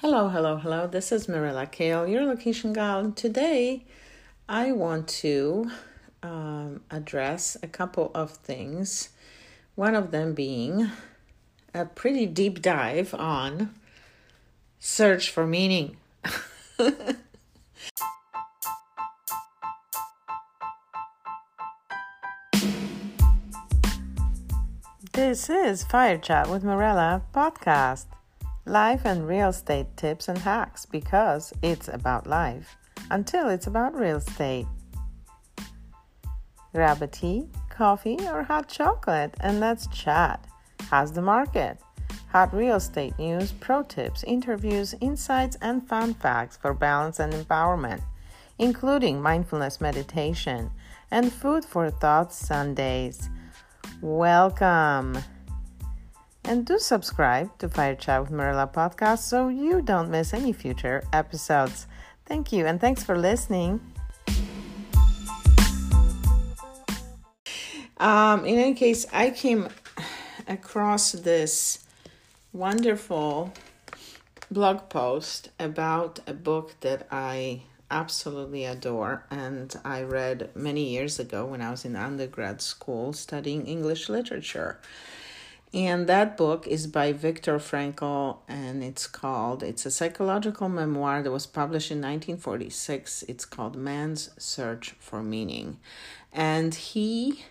Hello, hello, hello. This is Mirella Kaell, your location gal. Today I want to um, address a couple of things. One of them being a pretty deep dive on search for meaning. this is Fire Chat with Mirella podcast life and real estate tips and hacks because it's about life until it's about real estate. Grab a tea, coffee, or hot chocolate and let's chat. How's the market? Hot real estate news, pro tips, interviews, insights, and fun facts for balance and empowerment, including mindfulness meditation and food for thought Sundays. Welcome. And do subscribe to Fire Chat with Mirella podcast so you don't miss any future episodes. Thank you, and thanks for listening. Um, in any case, I came across this wonderful blog post about a book that I absolutely adore and I read many years ago when I was in undergrad school studying English literature. And that book is by Viktor Frankl and it's called, it's a psychological memoir that was published in 1946. It's called Man's Search for Meaning. And he,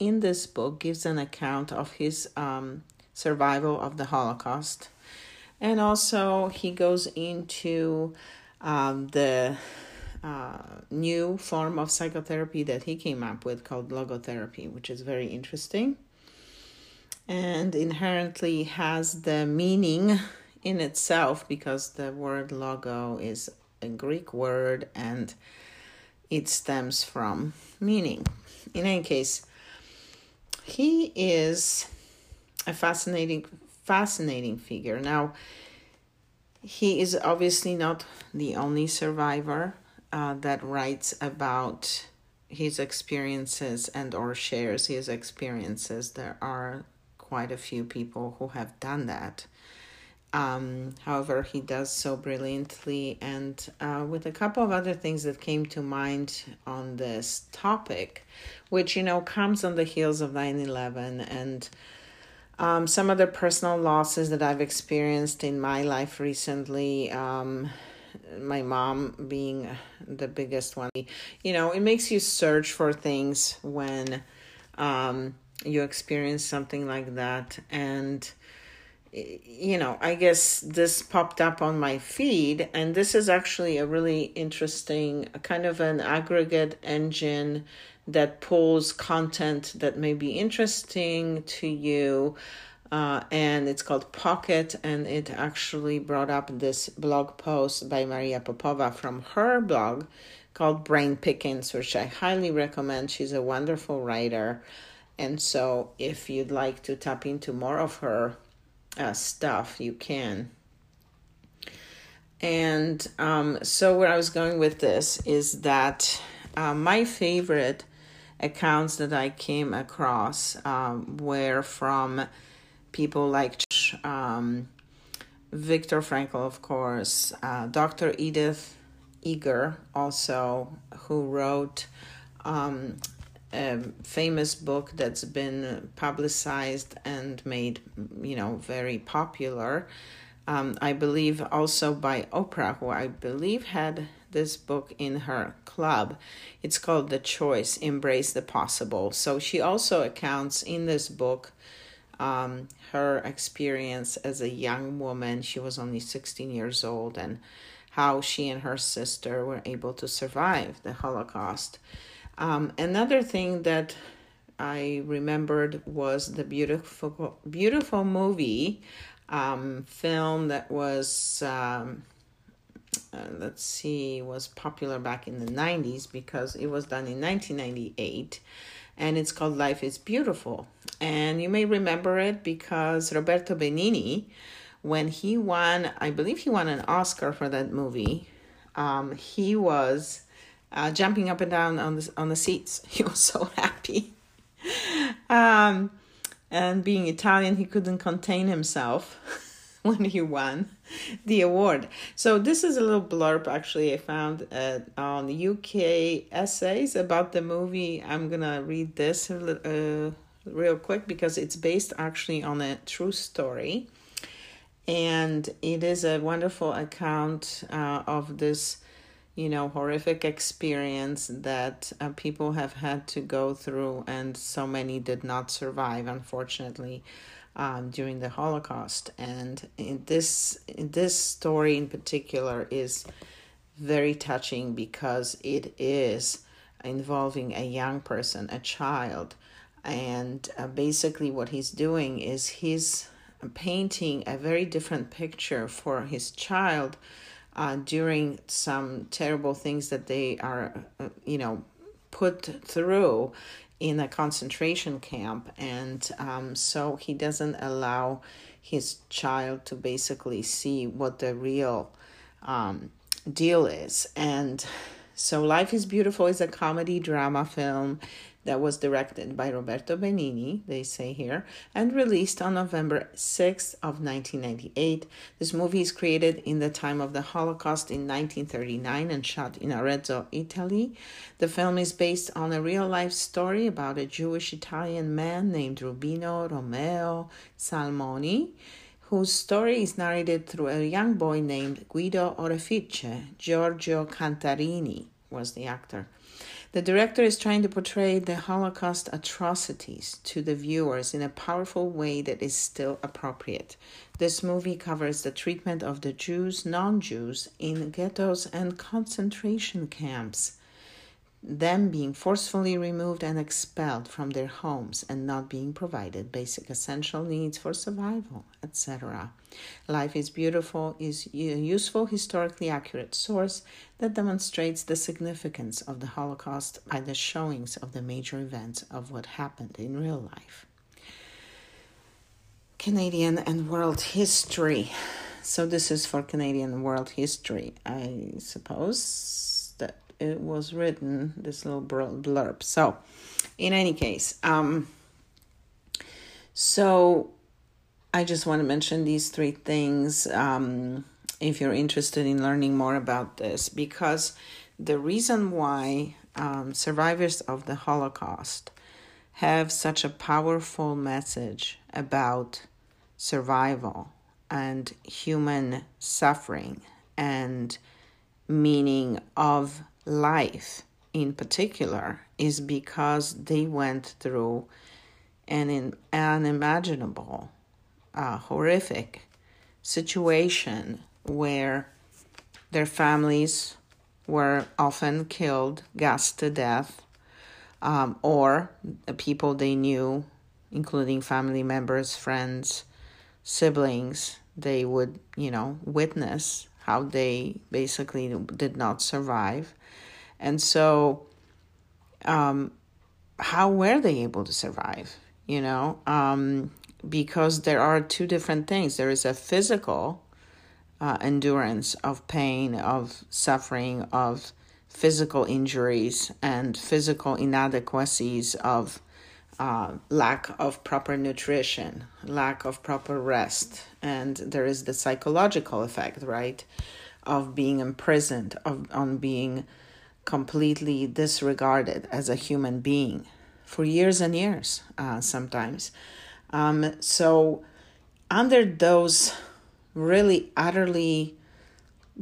in this book, gives an account of his um, survival of the Holocaust. And also, he goes into um, the uh, new form of psychotherapy that he came up with called logotherapy, which is very interesting and inherently has the meaning in itself because the word logo is a Greek word and it stems from meaning. In any case, he is a fascinating fascinating figure. Now, he is obviously not the only survivor uh, that writes about his experiences and or shares his experiences. There are quite a few people who have done that. Um, however, he does so brilliantly, and uh, with a couple of other things that came to mind on this topic, which you know comes on the heels of 9 11 and um, some other personal losses that I've experienced in my life recently. Um, my mom being the biggest one. You know, it makes you search for things when um, you experience something like that. And you know i guess this popped up on my feed and this is actually a really interesting kind of an aggregate engine that pulls content that may be interesting to you uh, and it's called pocket and it actually brought up this blog post by maria popova from her blog called brain pickings which i highly recommend. She's a wonderful writer and so, if you'd like to tap into more of her uh, stuff, you can. And um, so, where I was going with this is that uh, my favorite accounts that I came across um, were from people like um, Viktor Frankl, of course, uh, Dr. Edith Eger, also, who wrote um, a famous book that's been publicized and made, you know, very popular. Um, I believe also by Oprah, who I believe had this book in her club. It's called The Choice Embrace the Possible. So she also accounts in this book um, her experience as a young woman. She was only 16 years old and how she and her sister were able to survive the Holocaust. Um, another thing that I remembered was the beautiful, beautiful movie um, film that was, um, uh, let's see, was popular back in the 90s because it was done in 1998 and it's called Life is Beautiful. And you may remember it because Roberto Benigni, when he won, I believe he won an Oscar for that movie, um, he was uh, jumping up and down on the on the seats. He was so happy. Um, and being Italian, he couldn't contain himself. when he won the award. So this is a little blurb actually I found uh, on UK essays about the movie. I'm gonna read this uh, real quick because it's based actually on a true story, and it is a wonderful account uh, of this you know horrific experience that uh, people have had to go through and so many did not survive unfortunately um, during the holocaust. And in this in this story in particular is very touching because it is involving a young person a child. And uh, basically what he's doing is he's painting a very different picture for his child uh, during some terrible things that they are, uh, you know, put through in a concentration camp. And um, so he doesn't allow his child to basically see what the real um, deal is. And so Life is Beautiful is a comedy drama film that was directed by Roberto Benigni, they say here, and released on November 6th of 1998. This movie is created in the time of the Holocaust in 1939 and shot in Arezzo, Italy. The film is based on a real-life story about a Jewish Italian man named Rubino Romeo Salmoni, whose story is narrated through a young boy named Guido Orefice. Giorgio Cantarini was the actor. The director is trying to portray the Holocaust atrocities to the viewers in a powerful way that is still appropriate. This movie covers the treatment of the Jews, non Jews, in ghettos and concentration camps them being forcefully removed and expelled from their homes and not being provided basic essential needs for survival, etc. Life is Beautiful is a useful, historically accurate source that demonstrates the significance of the Holocaust by the showings of the major events of what happened in real life. Canadian and world history. So, this is for Canadian world history, I suppose it was written, this little blurb. So, in any case, um, so I just want to mention these three things um, if you're interested in learning more about this, because the reason why um, survivors of the Holocaust have such a powerful message about survival and human suffering and meaning of life in particular is because they went through an unimaginable, uh, horrific situation where their families were often killed, gassed to death, um, or the people they knew, including family members, friends, siblings, they would, you know, witness how they basically did not survive. And so, um, how were they able to survive? You know, um, because there are two different things. There is a physical uh, endurance of pain, of suffering, of physical injuries, and physical inadequacies of uh, lack of proper nutrition, lack of proper rest, and there is the psychological effect, right, of being imprisoned, of on being completely disregarded as a human being for years and years, uh, sometimes. Um, so, under those really utterly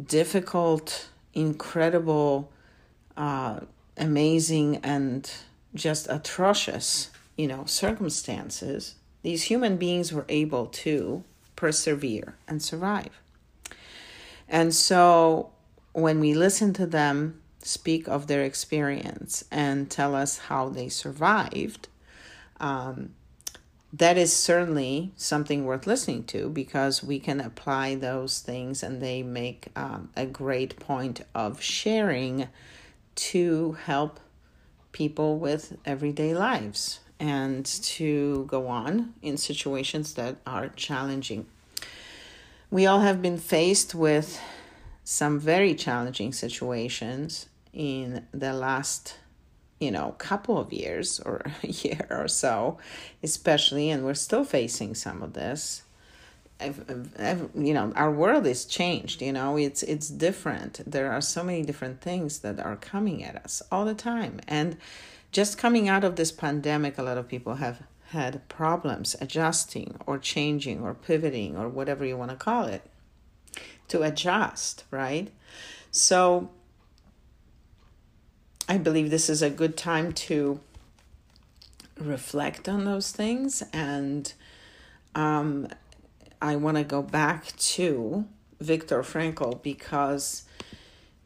difficult, incredible, uh, amazing, and just atrocious you know, circumstances, these human beings were able to persevere and survive. And so when we listen to them speak of their experience and tell us how they survived, um, that is certainly something worth listening to because we can apply those things and they make um, a great point of sharing to help people with everyday lives and to go on in situations that are challenging. We all have been faced with some very challenging situations in the last you know couple of years or a year or so especially and we're still facing some of this. You know our world is changed you know it's it's different. There are so many different things that are coming at us all the time. And just coming out of this pandemic a lot of people have had problems adjusting or changing or pivoting or whatever you want to call it to adjust right? So i believe this is a good time to reflect on those things and um, I want to go back to Viktor Frankl because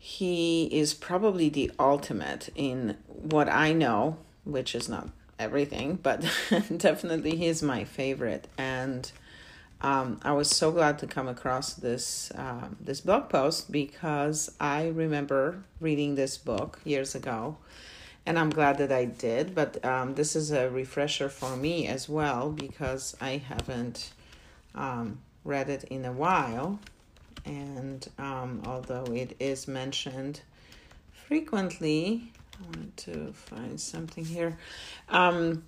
he is probably the ultimate in what I know, which is not everything, but definitely he's my favorite. And um, I was so glad to come across this uh, this blog post because I remember reading this book years ago, and I'm glad that I did. But um, this is a refresher for me as well because I haven't um, read it in a while, and um, although it is mentioned frequently, I wanted to find something here. Um,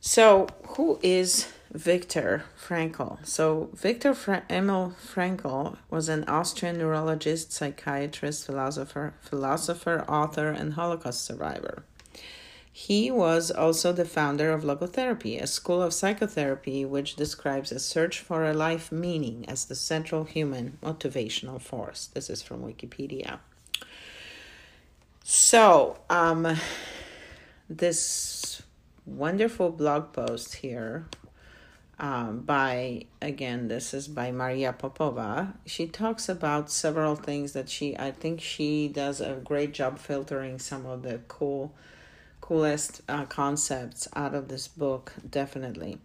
so, who is Viktor Frankl? So, Viktor Fra- Emil Frankl was an Austrian neurologist, psychiatrist, philosopher, philosopher, author, and Holocaust survivor. He was also the founder of logotherapy, a school of psychotherapy which describes a search for a life meaning as the central human motivational force. This is from Wikipedia. So, um, this wonderful blog post here um, by again this is by maria popova she talks about several things that she i think she does a great job filtering some of the cool coolest uh, concepts out of this book, definitely.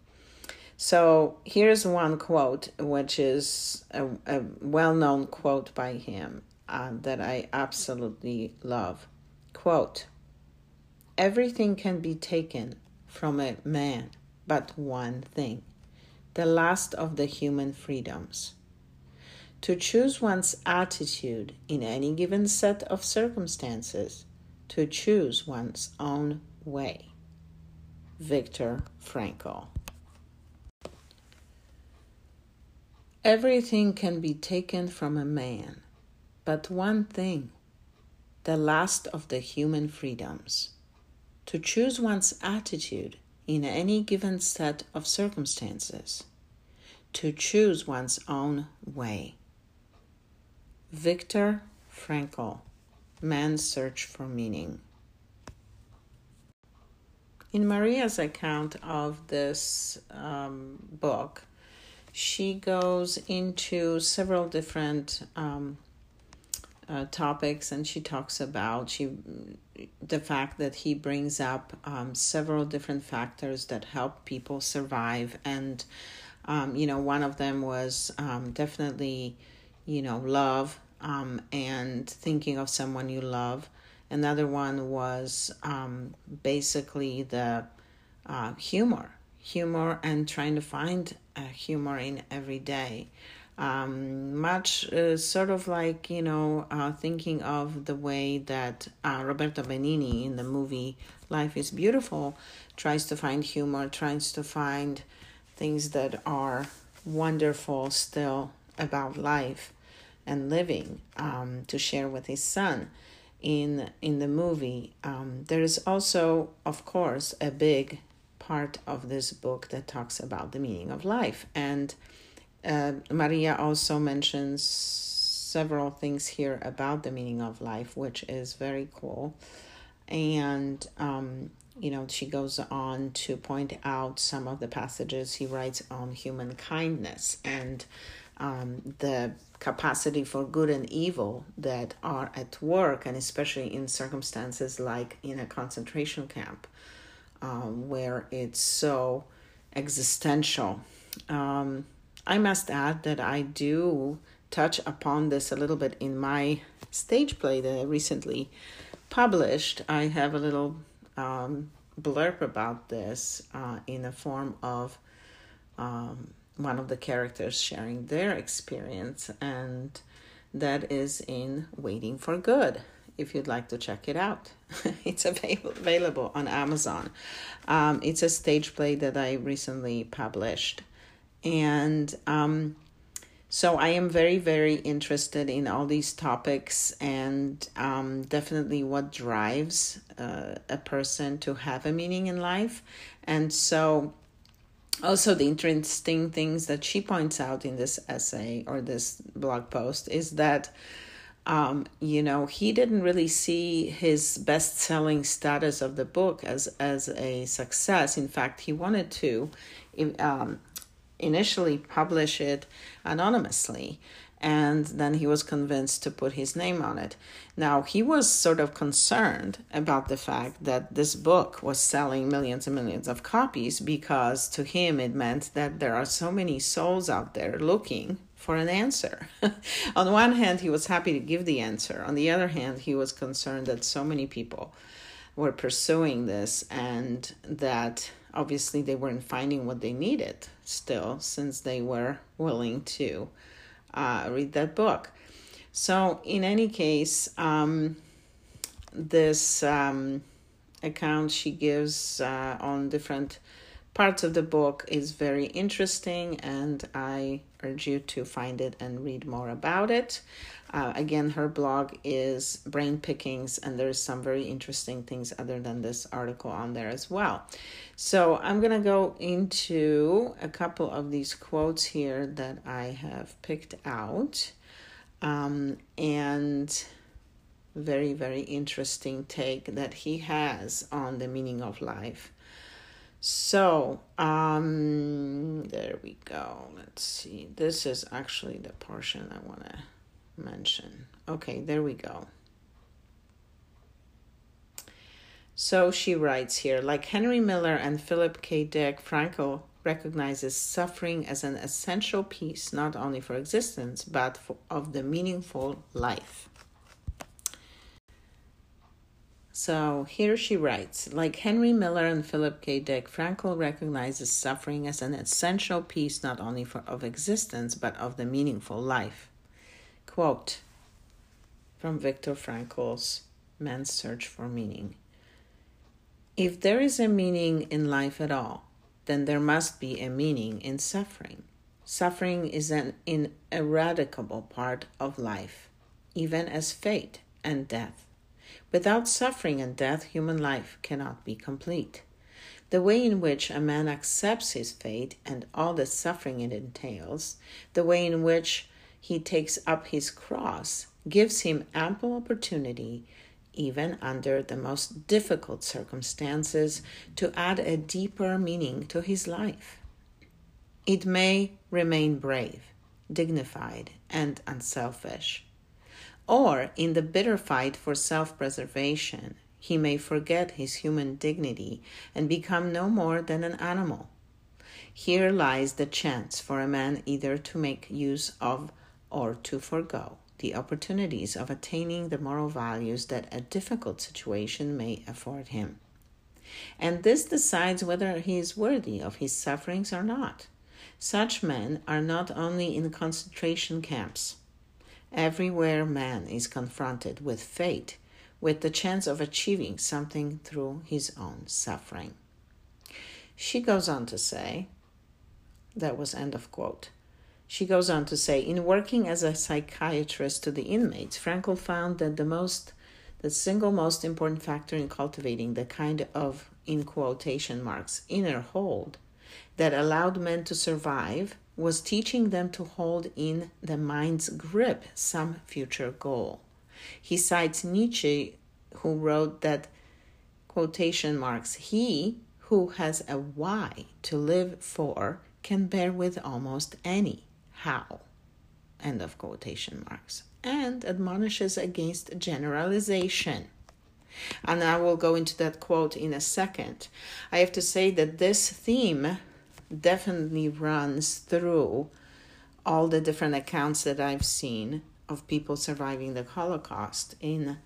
So here's one quote, which is a, a well known quote by him uh, that I absolutely love. Quote Everything can be taken from a man but one thing the last of the human freedoms. To choose one's attitude in any given set of circumstances to choose one's own way. Viktor Frankl. Everything can be taken from a man, but one thing, the last of the human freedoms, to choose one's attitude in any given set of circumstances, to choose one's own way. Viktor Frankl Man's Search for Meaning. In Maria's account of this um, book, she goes into several different um, uh, topics and she talks about she the fact that he brings up um, several different factors that help people survive and um, you know one of them was um, definitely you know love um, and thinking of someone you love. Another one was um, basically the uh, humor, humor, and trying to find uh, humor in every day. Um, much uh, sort of like you know uh, thinking of the way that uh, Roberto Benigni in the movie Life is Beautiful tries to find humor, tries to find things that are wonderful still about life and living um, to share with his son in in the movie. Um, there is also, of course, a big part of this book that talks about the meaning of life, and uh, Maria also mentions several things here about the meaning of life, which is very cool. And um, you know, she goes on to point out some of the passages he writes on human kindness and um, the capacity for good and evil that are at work, and especially in circumstances like in a concentration camp, um, where it's so existential. Um, I must add that I do touch upon this a little bit in my stage play that I recently published. I have a little um, blurb about this uh, in the form of um, one of the characters sharing their experience, and that is in Waiting for Good. If you'd like to check it out, it's available on Amazon. Um, it's a stage play that I recently published, And um, so I am very, very interested in all these topics and um, definitely what drives uh, a person to have a meaning in life. And so, also, the interesting things that she points out in this essay or this blog post is that um, you know, he didn't really see his best selling status of the book as, as a success. In fact, he wanted to um, initially publish it anonymously and then he was convinced to put his name on it. Now, he was sort of concerned about the fact that this book was selling millions and millions of copies because to him it meant that there are so many souls out there looking for an answer. on one hand, he was happy to give the answer. On the other hand, he was concerned that so many people were pursuing this and that obviously they weren't finding what they needed still since they were willing to uh, read that book. So, in any case, um, this um, account she gives uh, on different parts of the book is very interesting, and I urge you to find it and read more about it. Uh, again, her blog is Brain Pickings, and there's some very interesting things other than this article on there as well. So I'm going to go into a couple of these quotes here that I have picked out. Um, and very, very interesting take that he has on the meaning of life. So, um, there we go. Let's see. This is actually the portion I want to mention. Okay, there we go. So she writes here like Henry Miller and Philip K. Dick, Frankl recognizes suffering as an essential piece not only for existence but for, of the meaningful life. So here she writes like Henry Miller and Philip K. Dick, Frankl recognizes suffering as an essential piece not only for, of existence but of the meaningful life. Quote from Viktor Frankl's Man's Search for Meaning. If there is a meaning in life at all, then there must be a meaning in suffering. Suffering is an ineradicable part of life, even as fate and death. Without suffering and death, human life cannot be complete. The way in which a man accepts his fate and all the suffering it entails, the way in which he takes up his cross, gives him ample opportunity even under the most difficult circumstances, to add a deeper meaning to his life. It may remain brave, dignified, and unselfish. Or, in the bitter fight for self preservation, he may forget his human dignity and become no more than an animal. Here lies the chance for a man either to make use of or to forego the opportunities of attaining the moral values that a difficult situation may afford him. And this decides whether he is worthy of his sufferings or not. Such men are not only in concentration camps. Everywhere man is confronted with fate, with the chance of achieving something through his own suffering. She goes on to say, that was end of quote. She goes on to say, in working as a psychiatrist to the inmates, Frankl found that the most the single most important factor in cultivating the kind of in quotation marks inner hold that allowed men to survive was teaching them to hold in the mind's grip some future goal. He cites Nietzsche, who wrote that quotation marks, he who has a why to live for can bear with almost any how. End of quotation marks. And admonishes against generalization. And I will go into that quote in a second. I have to say that this theme definitely runs through all the different accounts that I've seen of people surviving the Holocaust in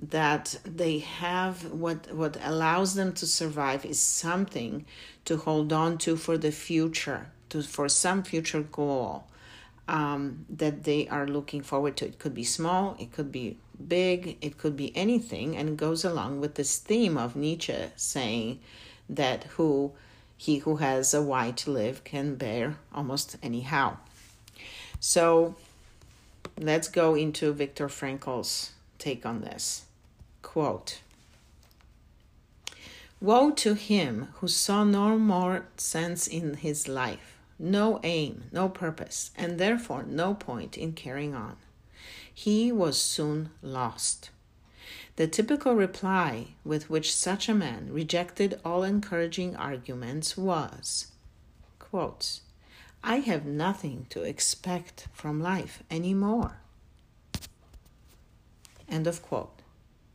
that they have what what allows them to survive is something to hold on to for the future to for some future goal um, that they are looking forward to. It could be small, it could be big, it could be anything, and it goes along with this theme of Nietzsche saying that who he who has a why to live can bear almost anyhow. So let's go into Viktor Frankl's take on this. Quote Woe to him who saw no more sense in his life, no aim, no purpose, and therefore no point in carrying on. He was soon lost. The typical reply with which such a man rejected all encouraging arguments was I have nothing to expect from life anymore. End of quote.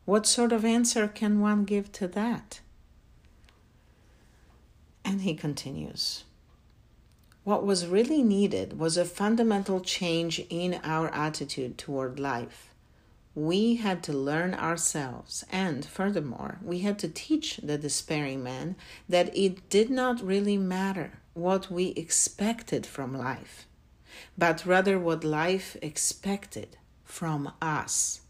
What sort of answer can one give to that? And he continues What was really needed was a fundamental change in our attitude toward life we had to learn ourselves, and furthermore, we had to teach the despairing man that it did not really matter what we expected from life, but rather what life expected from us.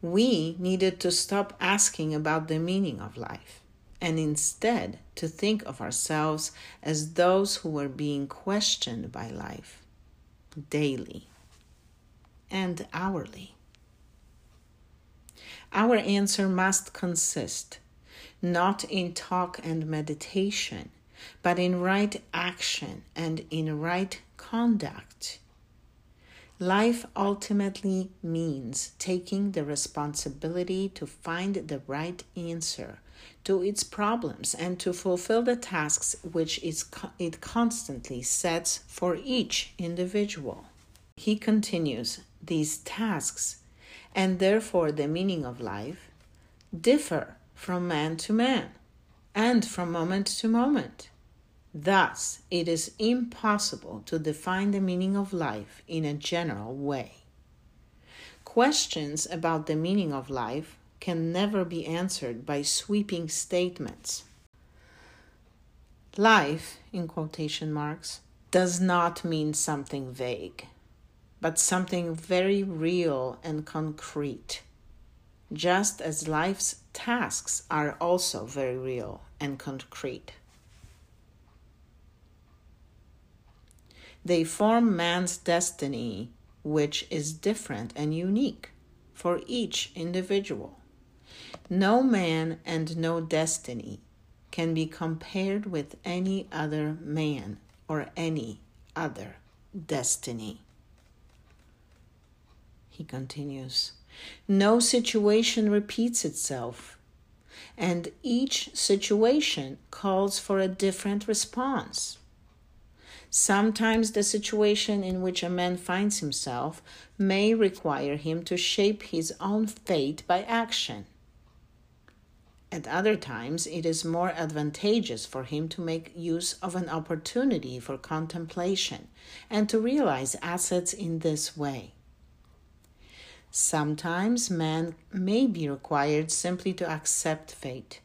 We needed to stop asking about the meaning of life and instead to think of ourselves as those who were being questioned by life daily and hourly. Our answer must consist not in talk and meditation, but in right action and in right conduct. Life ultimately means taking the responsibility to find the right answer to its problems and to fulfill the tasks which it constantly sets for each individual. He continues these tasks, and therefore the meaning of life, differ from man to man and from moment to moment. Thus, it is impossible to define the meaning of life in a general way. Questions about the meaning of life can never be answered by sweeping statements. Life, in quotation marks, does not mean something vague but something very real and concrete, just as life's tasks are also very real and concrete. They form man's destiny, which is different and unique for each individual. No man and no destiny can be compared with any other man or any other destiny he continues. No situation repeats itself, and each situation calls for a different response. Sometimes the situation in which a man finds himself may require him to shape his own fate by action. At other times, it is more advantageous for him to make use of an opportunity for contemplation and to realize assets in this way. Sometimes man may be required simply to accept fate,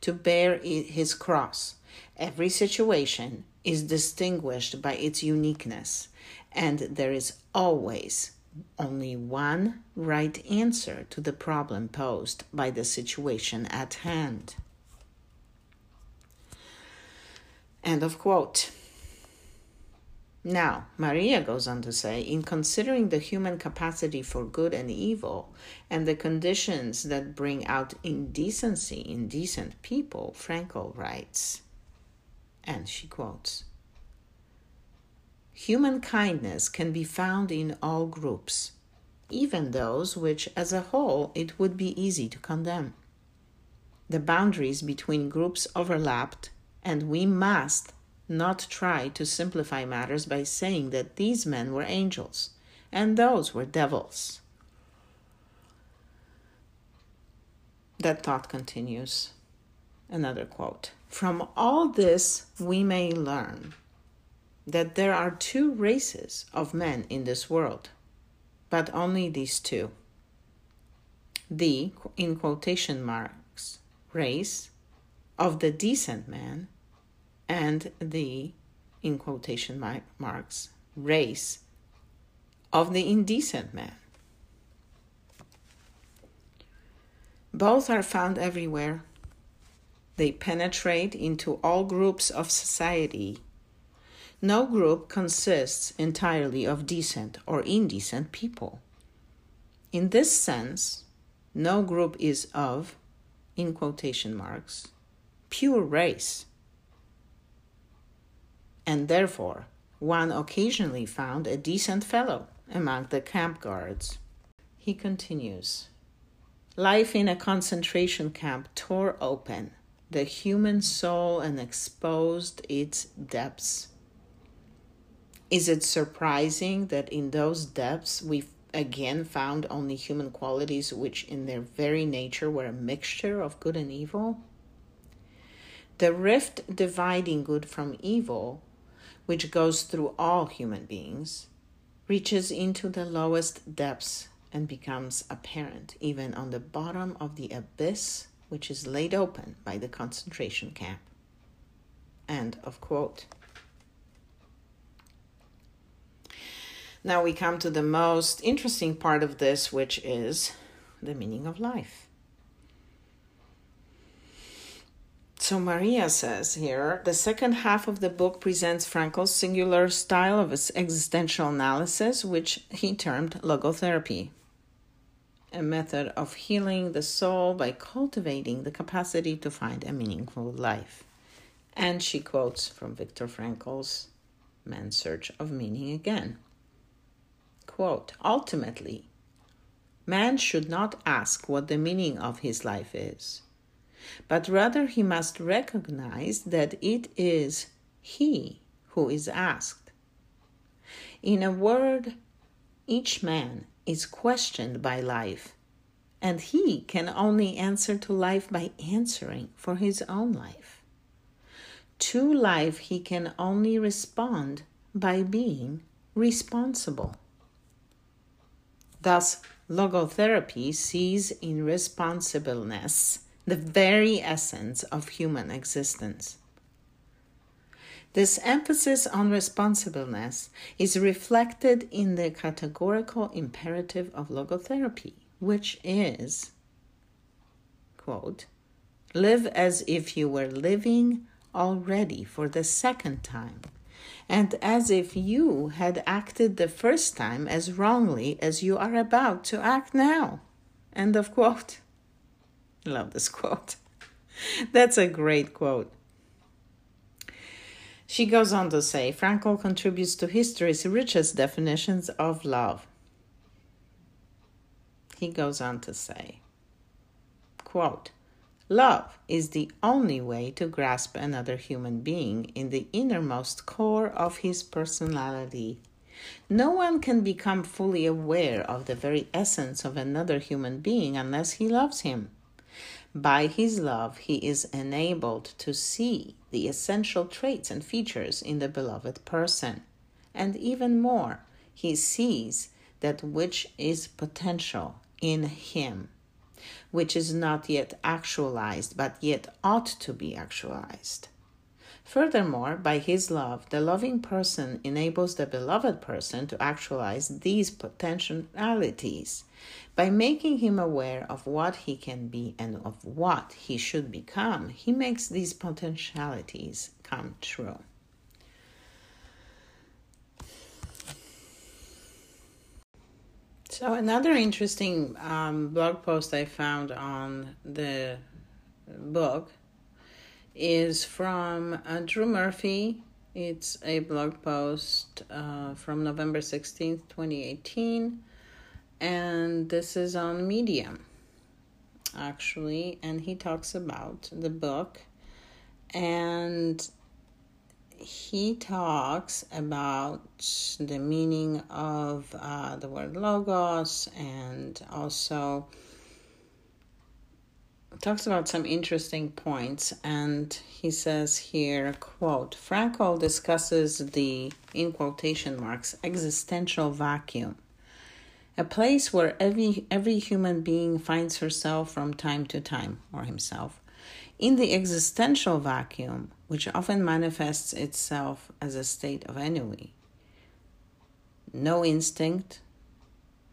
to bear his cross. Every situation is distinguished by its uniqueness, and there is always only one right answer to the problem posed by the situation at hand. End of quote. Now, Maria goes on to say in considering the human capacity for good and evil and the conditions that bring out indecency in decent people, Frankl writes, and she quotes Human kindness can be found in all groups, even those which, as a whole, it would be easy to condemn. The boundaries between groups overlapped, and we must not try to simplify matters by saying that these men were angels and those were devils. That thought continues. Another quote From all this, we may learn that there are two races of men in this world, but only these two. The, in quotation marks, race of the decent man and the, in quotation marks, race of the indecent man. Both are found everywhere, They penetrate into all groups of society. No group consists entirely of decent or indecent people. In this sense, no group is of, in quotation marks, pure race. And therefore, one occasionally found a decent fellow among the camp guards. He continues Life in a concentration camp tore open the human soul and exposed its depths. Is it surprising that in those depths we again found only human qualities which, in their very nature, were a mixture of good and evil? The rift dividing good from evil, which goes through all human beings, reaches into the lowest depths and becomes apparent even on the bottom of the abyss which is laid open by the concentration camp. End of quote. Now we come to the most interesting part of this, which is the meaning of life. So Maria says here the second half of the book presents Frankl's singular style of existential analysis, which he termed logotherapy, a method of healing the soul by cultivating the capacity to find a meaningful life. And she quotes from Viktor Frankl's Man's Search of Meaning again. Quote, ultimately, man should not ask what the meaning of his life is but rather he must recognize that it is he who is asked. In a word, each man is questioned by life, and he can only answer to life by answering for his own life. To life, he can only respond by being responsible. Thus, logotherapy sees in responsibleness the very essence of human existence. This emphasis on responsibleness is reflected in the categorical imperative of logotherapy, which is, quote, live as if you were living already for the second time, and as if you had acted the first time as wrongly as you are about to act now. End of quote. Love this quote. That's a great quote. She goes on to say Frankl contributes to history's richest definitions of love. He goes on to say, quote, Love is the only way to grasp another human being in the innermost core of his personality. No one can become fully aware of the very essence of another human being unless he loves him. By his love, he is enabled to see the essential traits and features in the beloved person. And even more, he sees that which is potential in him, which is not yet actualized, but yet ought to be actualized. Furthermore, by his love, the loving person enables the beloved person to actualize these potentialities by making him aware of what he can be and of what he should become, he makes these potentialities come true. So, another interesting um, blog post I found on the book is from uh, Drew Murphy. It's a blog post uh, from November 16th, 2018 and this is on Medium actually, and he talks about the book. And he talks about the meaning of uh, the word logos and also talks about some interesting points. And he says here quote frankl discusses the in quotation marks existential vacuum a place where every every human being finds herself from time to time or himself in the existential vacuum which often manifests itself as a state of ennui no instinct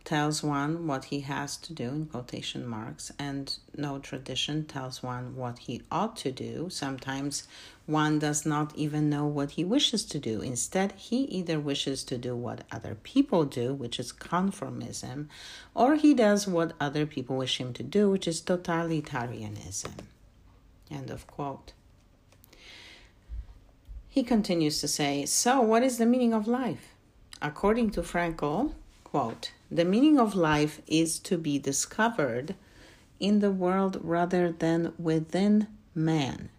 tells one what he has to do in quotation marks, and no tradition tells one what he ought to do. Sometimes one does not even know what he wishes to do. Instead, he either wishes to do what other people do, which is conformism, or he does what other people wish him to do, which is totalitarianism. End of quote. He continues to say, So, what is the meaning of life? According to Frankl, quote, the meaning of life is to be discovered in the world rather than within man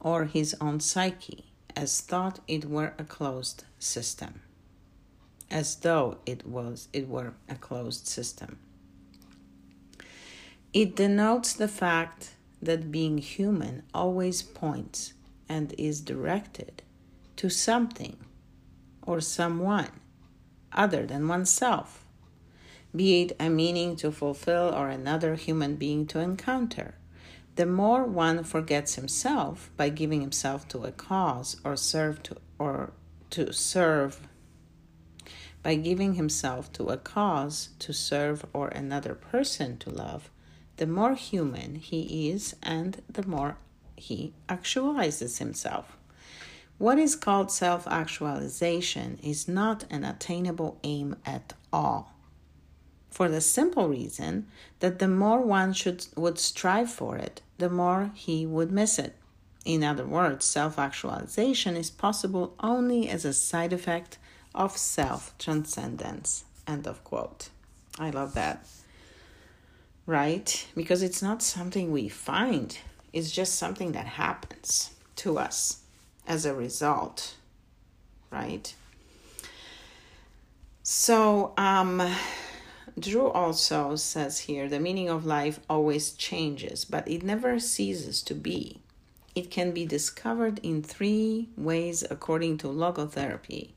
or his own psyche, as thought it were a closed system, as though it was it were a closed system. It denotes the fact that being human always points and is directed to something or someone other than oneself, be it a meaning to fulfill or another human being to encounter. The more one forgets himself by giving himself to a cause or serve to or to serve by giving himself to a cause to serve or another person to love, the more human he is and the more he actualizes himself. What is called self actualization is not an attainable aim at all. For the simple reason that the more one should, would strive for it, the more he would miss it. In other words, self actualization is possible only as a side effect of self transcendence. End of quote. I love that. Right? Because it's not something we find, it's just something that happens to us as a result, right? So, um, Drew also says here the meaning of life always changes, but it never ceases to be. It can be discovered in three ways according to logotherapy.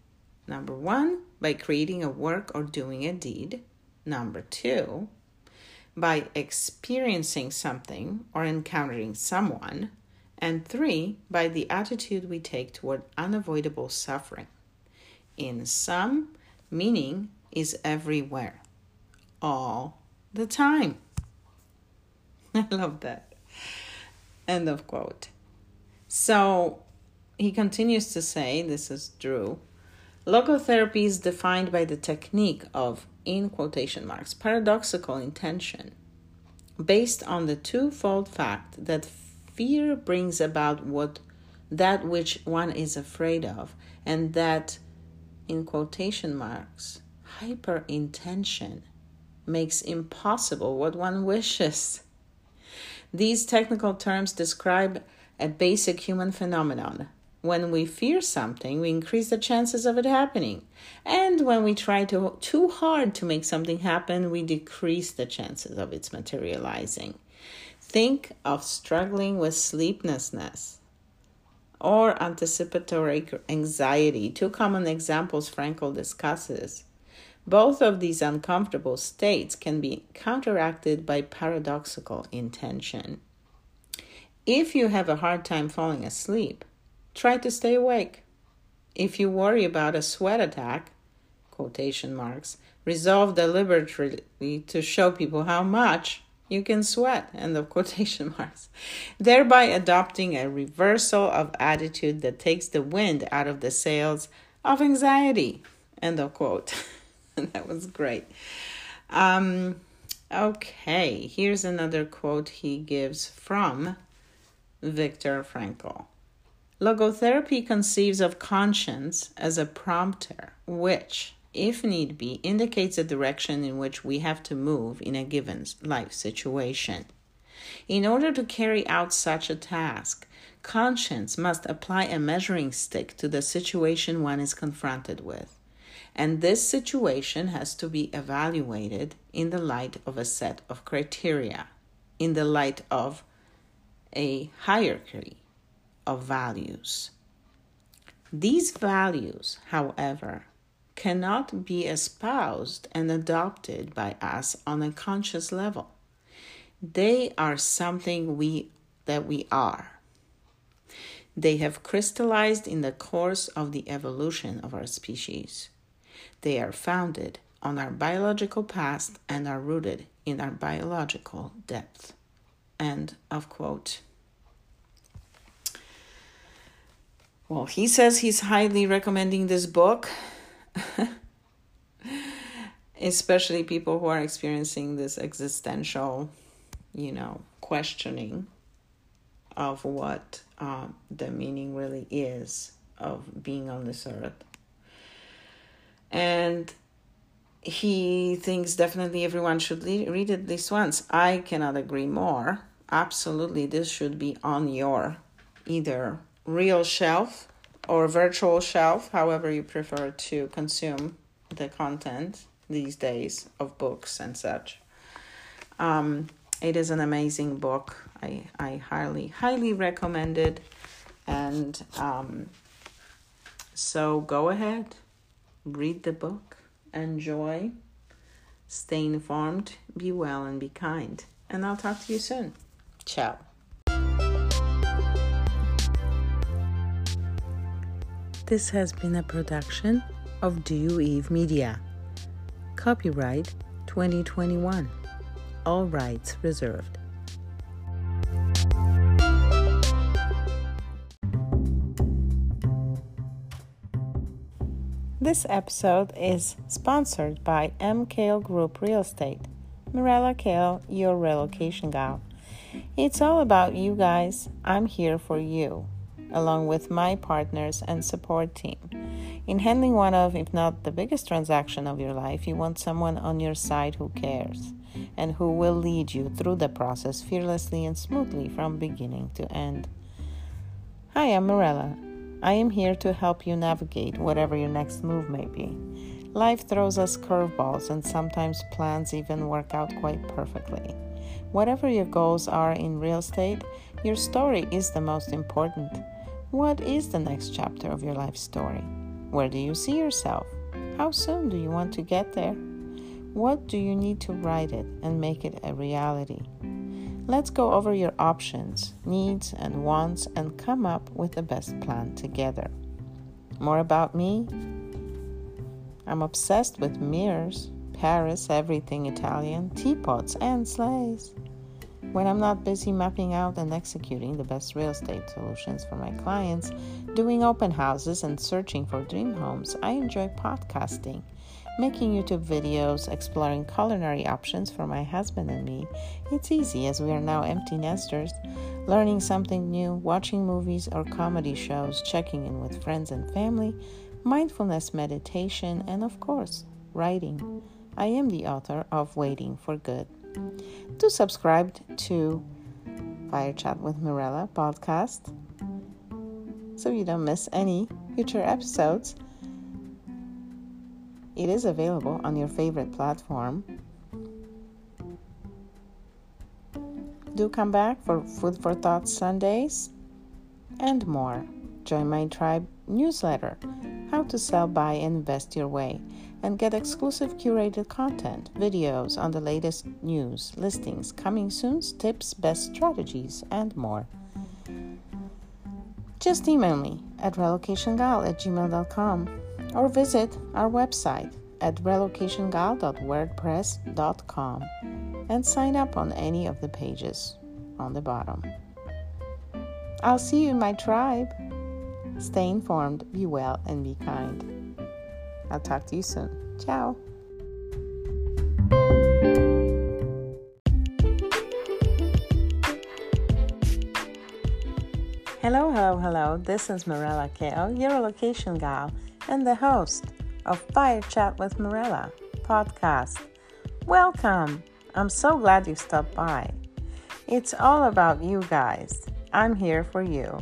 Number one, by creating a work or doing a deed. Number two, by experiencing something or encountering someone and three, by the attitude we take toward unavoidable suffering. In sum, meaning is everywhere, all the time. I love that. End of quote. So he continues to say, this is Drew, logotherapy is defined by the technique of, in quotation marks, paradoxical intention, based on the twofold fact that fear brings about what that which one is afraid of and that in quotation marks hyper intention makes impossible what one wishes. These technical terms describe a basic human phenomenon when we fear something we increase the chances of it happening and when we try to, too hard to make something happen we decrease the chances of its materializing Think of struggling with sleeplessness or anticipatory anxiety, two common examples Frankl discusses. Both of these uncomfortable states can be counteracted by paradoxical intention. If you have a hard time falling asleep, try to stay awake. If you worry about a sweat attack, quotation marks, resolve deliberately to show people how much you can sweat end of quotation marks thereby adopting a reversal of attitude that takes the wind out of the sails of anxiety end of quote. That was great. Um okay here's another quote he gives from viktor frankl logotherapy conceives of conscience as a prompter which if need be, indicates the direction in which we have to move in a given life situation. In order to carry out such a task, conscience must apply a measuring stick to the situation one is confronted with. And this situation has to be evaluated in the light of a set of criteria, in the light of a hierarchy of values. These values, however, cannot be espoused and adopted by us on a conscious level. They are something we that we are. They have crystallized in the course of the evolution of our species. They are founded on our biological past and are rooted in our biological depth. End of quote. Well, he says he's highly recommending this book, especially people who are experiencing this existential, you know, questioning of what uh, the meaning really is of being on this earth. And he thinks definitely everyone should read it at least once. I cannot agree more. Absolutely, this should be on your either real shelf or virtual shelf, however you prefer to consume the content these days of books and such. Um, it is an amazing book. I, I highly, highly recommend it. And um, so go ahead, read the book, enjoy, stay informed, be well, and be kind. And I'll talk to you soon. Ciao. This has been a production of Do You Eve Media. Copyright 2021 all rights reserved. This episode is sponsored by M. Kaell Group Real Estate. Mirella Kaell, your relocation gal. It's all about you guys. I'm here for you, along with my partners and support team. In handling one of, if not the biggest transaction of your life, you want someone on your side who cares and who will lead you through the process fearlessly and smoothly from beginning to end. Hi, I'm Mirella. I am here to help you navigate whatever your next move may be. Life throws us curveballs, and sometimes plans even work out quite perfectly. Whatever your goals are in real estate, your story is the most important. What is the next chapter of your life story? Where do you see yourself? How soon do you want to get there? What do you need to write it and make it a reality? Let's go over your options, needs, and wants and come up with the best plan together. More about me? I'm obsessed with mirrors, Paris, everything Italian, teapots, and sleighs. When I'm not busy mapping out and executing the best real estate solutions for my clients, doing open houses, and searching for dream homes, I enjoy podcasting making YouTube videos, exploring culinary options for my husband and me. It's easy as we are now empty nesters. Learning something new, watching movies or comedy shows, checking in with friends and family, mindfulness meditation, and of course, writing. I am the author of Waiting for Good. Do subscribe to Fire Chat with Mirella podcast so you don't miss any future episodes. It is available on your favorite platform. Do come back for Food for Thought Sundays and more. Join my tribe newsletter, How to Sell, Buy, and Invest Your Way, and get exclusive curated content, videos on the latest news, listings, coming soon, tips, best strategies, and more. Just email me at relocationgal at gmail.com or visit our website at relocationgal.wordpress.com and sign up on any of the pages on the bottom. I'll see you in my tribe. Stay informed, be well, and be kind. I'll talk to you soon. Ciao. Hello, hello, hello. This is Mirella Kaell, your location gal and the host of Fire Chat with Mirella podcast. Welcome! I'm so glad you stopped by. It's all about you guys. I'm here for you.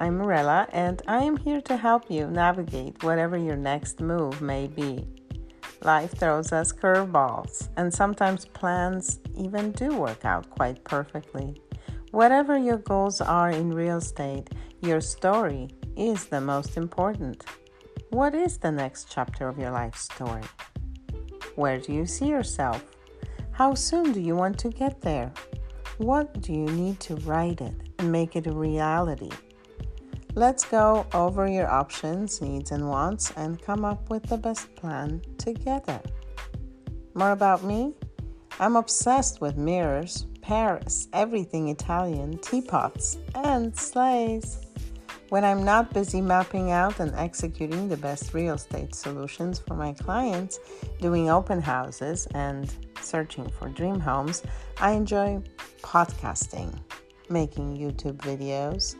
I'm Mirella, and I am here to help you navigate whatever your next move may be. Life throws us curveballs, and sometimes plans even do work out quite perfectly. Whatever your goals are in real estate, your story is the most important. What is the next chapter of your life story? Where do you see yourself? How soon do you want to get there? What do you need to write it and make it a reality? Let's go over your options, needs, and wants and come up with the best plan together. More about me? I'm obsessed with mirrors, Paris, everything Italian, teapots, and sleighs. When I'm not busy mapping out and executing the best real estate solutions for my clients, doing open houses, and searching for dream homes, I enjoy podcasting, making YouTube videos,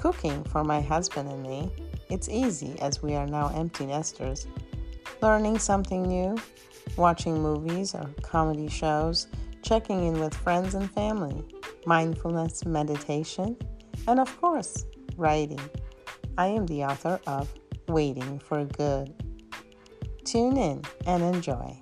cooking for my husband and me. It's easy as we are now empty nesters. Learning something new, watching movies or comedy shows, checking in with friends and family, mindfulness meditation, and of course, writing. I am the author of Waiting for Good. Tune in and enjoy.